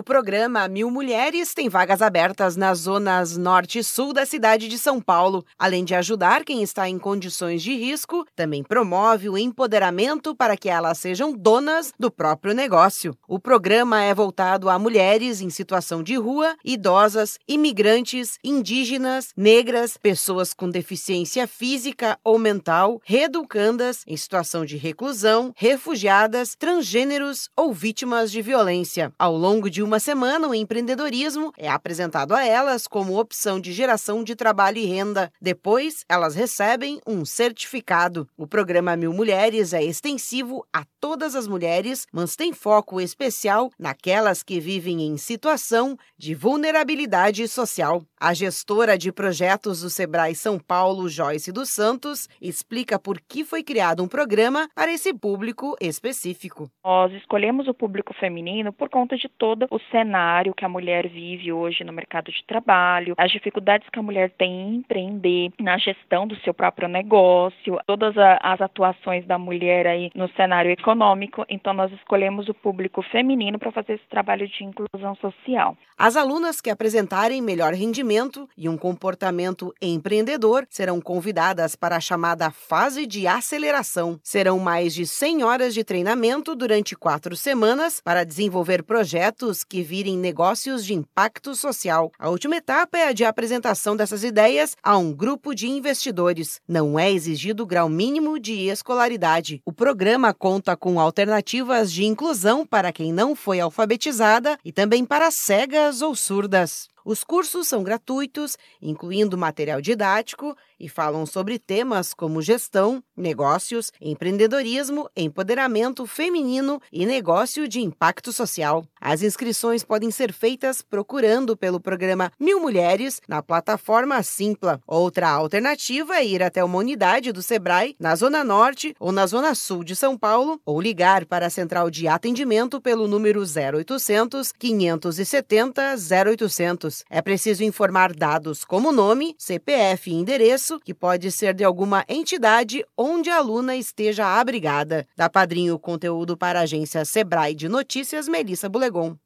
O programa Mil Mulheres tem vagas abertas nas zonas norte e sul da cidade de São Paulo. Além de ajudar quem está em condições de risco, também promove o empoderamento para que elas sejam donas do próprio negócio. O programa é voltado a mulheres em situação de rua, idosas, imigrantes, indígenas, negras, pessoas com deficiência física ou mental, reeducandas em situação de reclusão, refugiadas, transgêneros ou vítimas de violência. Ao longo de uma semana, o empreendedorismo é apresentado a elas como opção de geração de trabalho e renda. Depois, elas recebem um certificado. O programa Mil Mulheres é extensivo a todas as mulheres, mas tem foco especial naquelas que vivem em situação de vulnerabilidade social. A gestora de projetos do Sebrae São Paulo, Joyce dos Santos, explica por que foi criado um programa para esse público específico. Nós escolhemos o público feminino por conta de todo o cenário que a mulher vive hoje no mercado de trabalho, as dificuldades que a mulher tem em empreender, na gestão do seu próprio negócio, todas as atuações da mulher aí no cenário econômico. Então nós escolhemos o público feminino para fazer esse trabalho de inclusão social. As alunas que apresentarem melhor rendimento e um comportamento empreendedor serão convidadas para a chamada fase de aceleração. Serão mais de 100 horas de treinamento durante quatro semanas para desenvolver projetos que virem negócios de impacto social. A última etapa é a de apresentação dessas ideias a um grupo de investidores. Não é exigido grau mínimo de escolaridade. O programa conta com alternativas de inclusão para quem não foi alfabetizada e também para cegas ou surdas. Os cursos são gratuitos, incluindo material didático, e falam sobre temas como gestão, negócios, empreendedorismo, empoderamento feminino e negócio de impacto social. As inscrições podem ser feitas procurando pelo programa Mil Mulheres na plataforma Simpla. Outra alternativa é ir até uma unidade do Sebrae na Zona Norte ou na Zona Sul de São Paulo ou ligar para a central de atendimento pelo número 0800 570 0800. É preciso informar dados como nome, CPF e endereço, que pode ser de alguma entidade onde a aluna esteja abrigada. Da Padrinho Conteúdo para a agência Sebrae de Notícias, Melissa Bulegon.